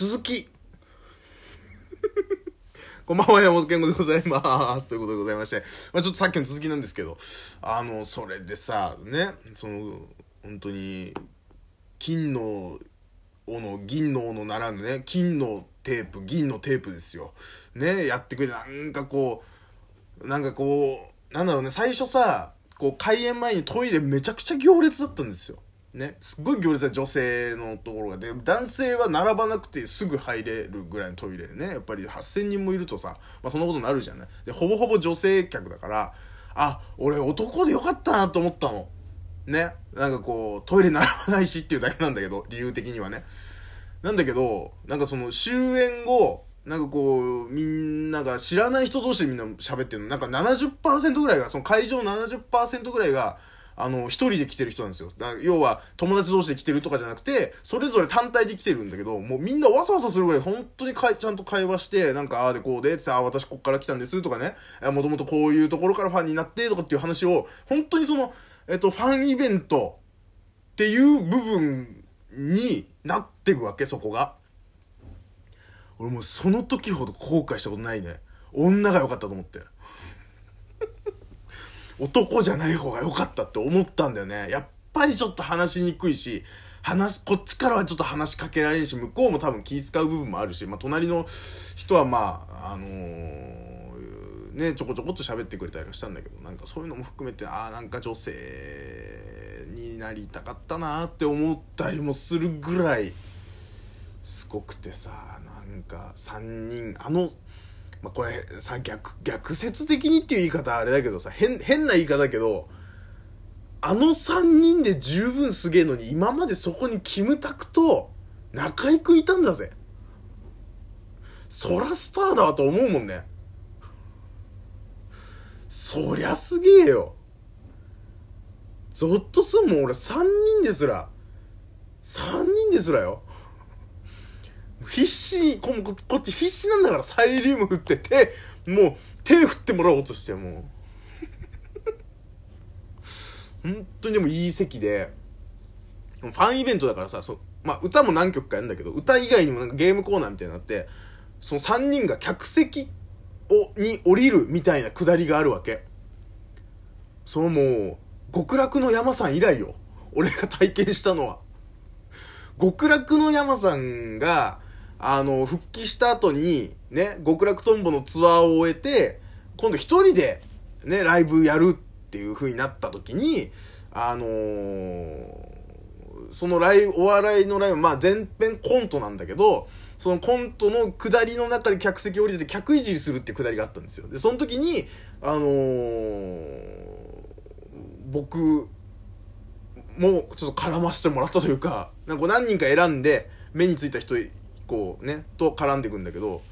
続き。こんばんは、山本健吾でございます。ということでございまして。まあちょっとさっきの続きなんですけど、あの、それでさ、ね、その、本当に、金の斧、銀の斧ならぬね、金のテープ、銀のテープですよ。ね、やってくれて、なんかこう、なんかこう、なんだろうね、最初さ、こう、開演前にトイレめちゃくちゃ行列だったんですよ。ね、すっごい行列だ女性のところがで男性は並ばなくてすぐ入れるぐらいのトイレね。やっぱり8,000人もいるとさ、まあ、そんなことになるじゃない。でほぼほぼ女性客だからあ俺男でよかったなと思ったの。ねなんかこうトイレ並ばないしっていうだけなんだけど理由的にはね。なんだけどなんかその終演後なんかこうみんなが知らない人同士でみんな喋ってるの。なんか70%ぐらいがその会場70%ぐらいがあの、一人で来てる人なんですよ。だ要は、友達同士で来てるとかじゃなくて、それぞれ単体で来てるんだけど、もうみんなわさわさするぐらい、本当にかいちゃんと会話して、なんか、ああでこうで、って、ああ、私こっから来たんですとかね、もともとこういうところからファンになって、とかっていう話を、本当にその、えっと、ファンイベントっていう部分になってるわけ、そこが。俺もうその時ほど後悔したことないね。女が良かったと思って。男じゃない方が良かったって思ったんだよね。やっぱりちょっと話しにくいし、話、こっちからはちょっと話しかけられんし、向こうも多分気使う部分もあるし、まあ隣の人はまあ、あのー、ね、ちょこちょこっと喋ってくれたりしたんだけど、なんかそういうのも含めて、ああ、なんか女性になりたかったなって思ったりもするぐらい、すごくてさ、なんか3人、あの、まあ、これさ逆逆説的にっていう言い方あれだけどさ変変な言い方だけどあの3人で十分すげえのに今までそこにキムタクと中居君いたんだぜ。そらスターだわと思うもんね。そりゃすげえよ。ゾッとすんもん俺3人ですら。3人ですらよ。必死にここっち必死なんだからサイリウム振って手もう手振ってもらおうとしてもう。本当にでもいい席で。ファンイベントだからさそうまあ歌も何曲かやるんだけど歌以外にもなんかゲームコーナーみたいになってその3人が客席をに降りるみたいなくだりがあるわけ。そのもう極楽の山さん以来よ。俺が体験したのは。極楽の山さんがあの、復帰した後に、ね、極楽とんぼのツアーを終えて、今度一人で、ね、ライブやるっていう風になった時に、あのー、そのライブ、お笑いのライブ、まあ全編コントなんだけど、そのコントの下りの中で客席降りてて客いじりするっていう下りがあったんですよ。で、その時に、あのー、僕もちょっと絡ませてもらったというか、なんか何人か選んで目についた人うねと絡んでくんだけど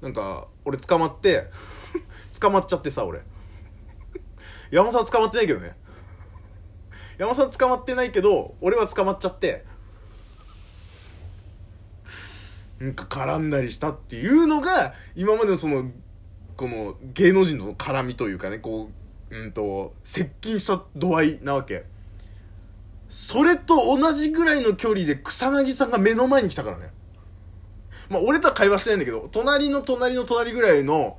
なんか俺捕まって 捕まっちゃってさ俺。山さん捕まってないけどね。山さん捕まってないけど俺は捕まっちゃって。なんか絡んだりしたっていうのが今までのそのこの芸能人の絡みというかねこううんと接近した度合いなわけ。それと同じぐらいの距離で草薙さんが目の前に来たからね。まあ俺とは会話してないんだけど、隣の隣の隣ぐらいの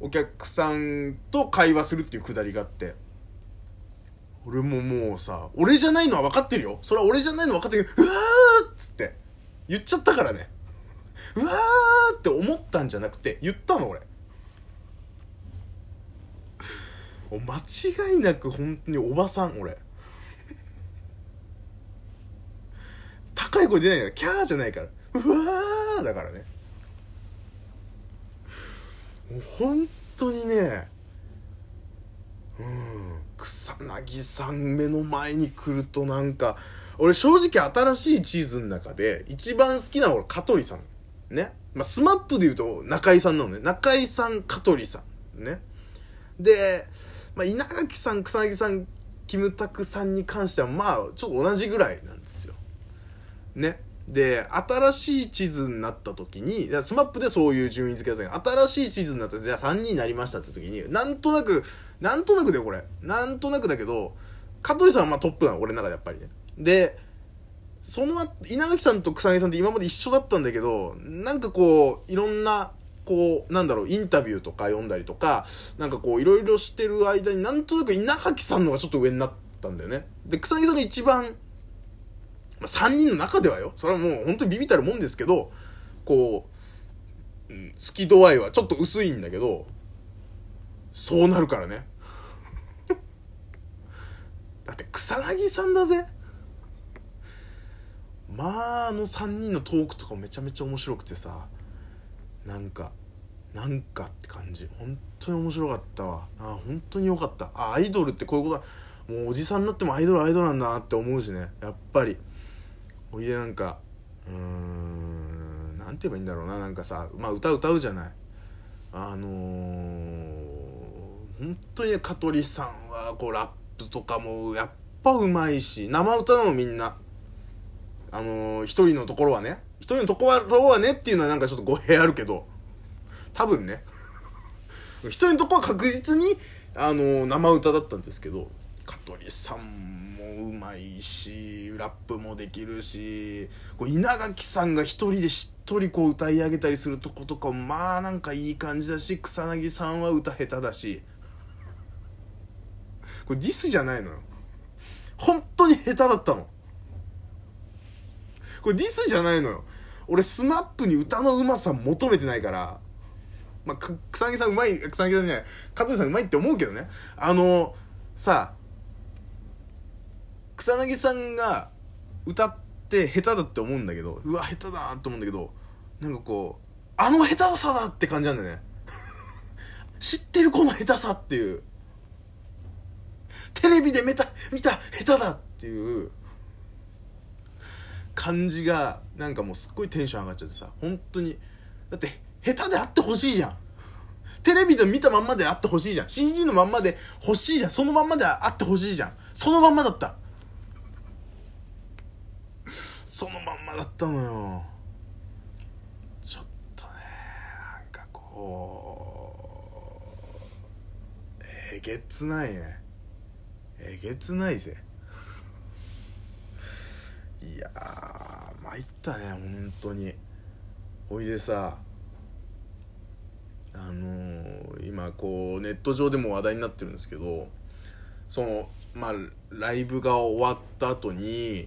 お客さんと会話するっていうくだりがあって、俺ももうさ、俺じゃないのは分かってるよ。それは俺じゃないの分かってるけど、うわーっつって言っちゃったからね。うわーって思ったんじゃなくて、言ったの俺。間違いなく本当におばさん、俺。高い声出ないから、キャーじゃないから。うわーだからね。本当にねうん草薙さん目の前に来るとなんか俺正直新しい地図の中で一番好きなのは香取さんね。まあ SMAP で言うと中居さんなのね。中居さん香取さんね。で、まあ、稲垣さん草彅さんキムタクさんに関してはまあちょっと同じぐらいなんですよ。ね。で、新しい地図になった時に、 SMAP でそういう順位付けだったけど、新しい地図になったら、じゃあ3人になりましたって時に、なんとなく、なんとなくだよ、これ。なんとなくだけど、香取さんはまあトップなの、俺の中でやっぱりね。で、その稲垣さんと草薙さんって今まで一緒だったんだけどなんかこういろんなこうなんだろうインタビューとか読んだりとかなんかこういろいろしてる間になんとなく稲垣さんのがちょっと上になったんだよねで草薙さんが一番、まあ、3人の中ではよ。それはもう本当にビビたるもんですけどこう、うん、好き度合いはちょっと薄いんだけどそうなるからね。だって草薙さんだぜ。まああの3人のトークとかめちゃめちゃ面白くてさなんかなんかって感じ。本当に面白かったわ。あ本当によかった。あアイドルってこういうことだもうおじさんになってもアイドルアイドルなんだなって思うしね。やっぱり。おいでなんかうーんなんて言えばいいんだろうななんかさまあ歌歌うじゃない。あのー、本当に香取さんはこうラップとかもやっぱうまいし生歌なのみんな。あのー、一人のところはね。一人のところはねっていうのはなんかちょっと語弊あるけど。多分ね。一人のとこは確実にあのー、生歌だったんですけど香取さんうまいしラップもできるしこう稲垣さんが一人でしっとりこう歌い上げたりするとことかまあなんかいい感じだし草彅さんは歌下手だし。これディスじゃないのよ。本当に下手だったの。これディスじゃないのよ。俺 SMAP に歌のうまさ求めてないから。まあ、草薙さんうまい草薙さんじゃない。香取さんうまいって思うけどね。あのさあ草薙さんが歌って下手だって思うんだけどうわ下手だと思うんだけどなんかこうあの下手さだって感じなんだよね。知ってるこの下手さっていう。テレビで見た見た下手だっていう。感じがなんかもうすっごいテンション上がっちゃってさ本当に。だって下手であってほしいじゃん。テレビで見たまんまであってほしいじゃん。CD のまんまで欲しいじゃん。そのまんまであってほしいじゃん。そのまんまだった。そのまんまだったのよ。ちょっとねなんかこうえげつないね。えげつないぜ。いやー参ったね本当に。おいでさあのー、今こうネット上でも話題になってるんですけどそのまあライブが終わった後に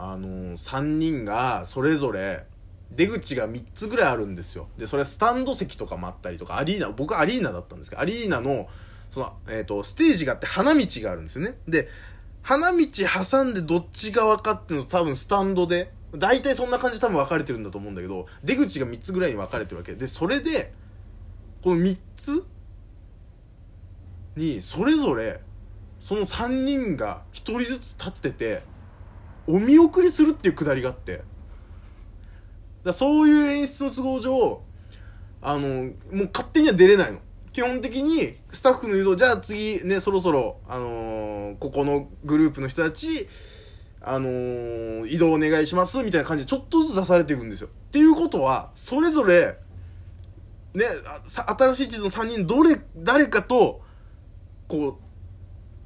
あのー、3人がそれぞれ出口が3つぐらいあるんですよ。でそれスタンド席とかもあったりとかアリーナ僕アリーナだったんですけどアリーナのその、えっ、ー、とステージがあって花道があるんですよね。で花道挟んでどっち側かっていうの多分スタンドで大体そんな感じ多分分かれてるんだと思うんだけど出口が3つぐらいに分かれてるわけ。でそれでこの3つにそれぞれその3人が1人ずつ立っててお見送りするっていうくだりがあって。だそういう演出の都合上あのもう勝手には出れないの。基本的にスタッフの誘導じゃあ次ねそろそろあのー、ここのグループの人たちあのー、移動お願いしますみたいな感じでちょっとずつ出されていくんですよ。っていうことはそれぞれね新しい地図の3人どれ誰かとこ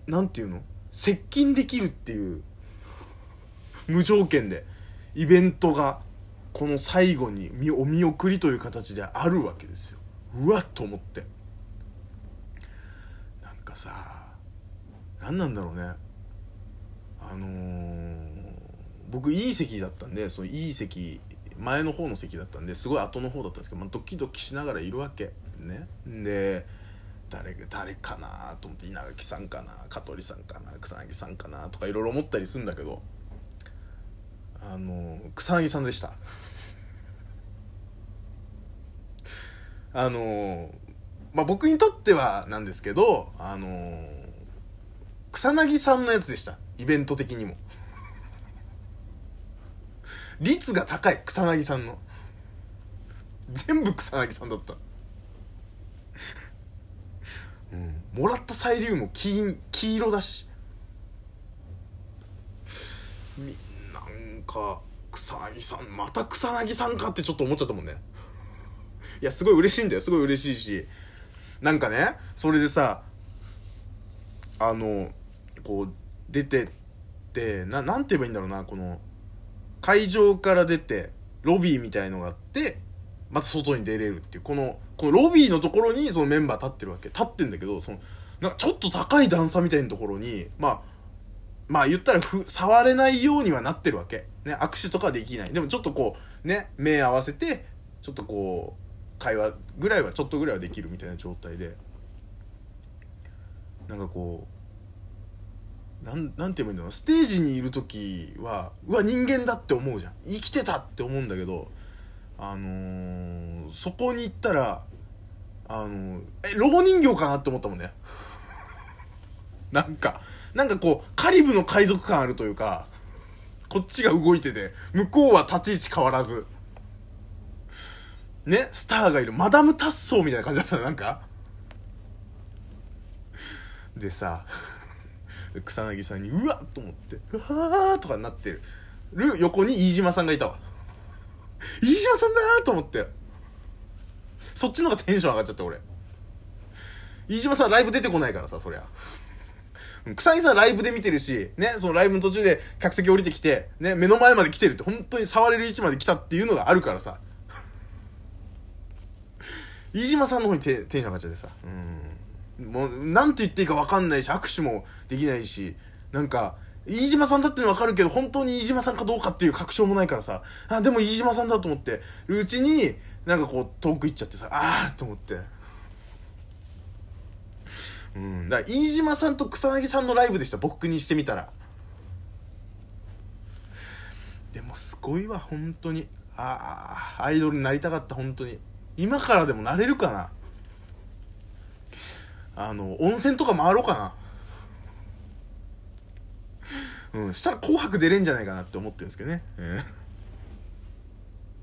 うなんていうの？接近できるっていう。無条件でイベントがこの最後にお見送りという形であるわけですよ。うわっと思って。なんかさ何なんだろうね。あのー、僕いい席だったんでそのいい席前の方の席だったんですごい後の方だったんですけど、まあ、ドキドキしながらいるわけね。で誰誰かなと思って稲垣さんかな香取さんかな草薙さんかなとかいろいろ思ったりするんだけどあの草薙さんでした。あのまあ僕にとってはなんですけどあの草薙さんのやつでした。イベント的にも。率が高い草薙さんの。全部草薙さんだった。うん。もらったサイリウムも黄黄色だし。みか草薙さんまた草薙さんかってちょっと思っちゃったもんね。いやすごい嬉しいんだよ。すごい嬉しいし。なんかねそれでさあのこう出てってななんて言えばいいんだろうなこの会場から出てロビーみたいのがあってまた外に出れるっていう。このこのロビーのところにそのメンバー立ってるわけ。立ってんだけどそのなんかちょっと高い段差みたいなところにまあまあ言ったらふ触れないようにはなってるわけ。ね握手とかできない。でもちょっとこうね目合わせてちょっとこう会話ぐらいはちょっとぐらいはできるみたいな状態で。なんかこうなんなんて言えばいいんだろうステージにいる時はうわ人間だって思うじゃん。生きてたって思うんだけどあのー、そこに行ったらあのー、え老人形かなって思ったもんね。なんかなんかこうカリブの海賊感あるというかこっちが動いてて向こうは立ち位置変わらず。ねスターがいる。マダム・タッソーみたいな感じだったなんか。でさ草薙さんにうわっと思ってうわーとかになってる。横に飯島さんがいたわ。飯島さんだーと思って。そっちの方がテンション上がっちゃって俺。飯島さんライブ出てこないからさそりゃ。草薙さん。ライブで見てるし、ね、そのライブの途中で客席降りてきて、ね、目の前まで来てるって、本当に触れる位置まで来たっていうのがあるからさ。飯島さん。の方にテンション上がっちゃってさ。うん。もう、なん。て言っていいか分かん。ないし、握手もできないし、なん。か、飯島さん。だっての分かるけど、本当に飯島さん。かどうかっていう確証もないからさ、あ、でも飯島さん。だと思ってるうちに、なん。かこう、遠く行っちゃってさ、ああと思って。うん。だから飯島さんと草薙さんのライブでした僕にしてみたら。でもすごいわ本当に。ああアイドルになりたかった本当に。今からでもなれるかな。あの温泉とか回ろうかな。うんしたら「紅白」出れんじゃないかなって思ってるんですけどね、えー。